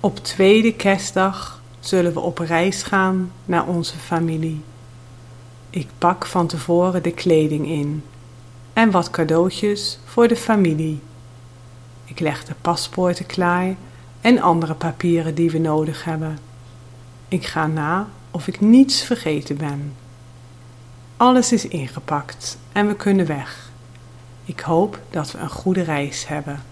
Op tweede kerstdag zullen we op reis gaan naar onze familie. Ik pak van tevoren de kleding in en wat cadeautjes voor de familie. Ik leg de paspoorten klaar en andere papieren die we nodig hebben. Ik ga na of ik niets vergeten ben. Alles is ingepakt en we kunnen weg. Ik hoop dat we een goede reis hebben.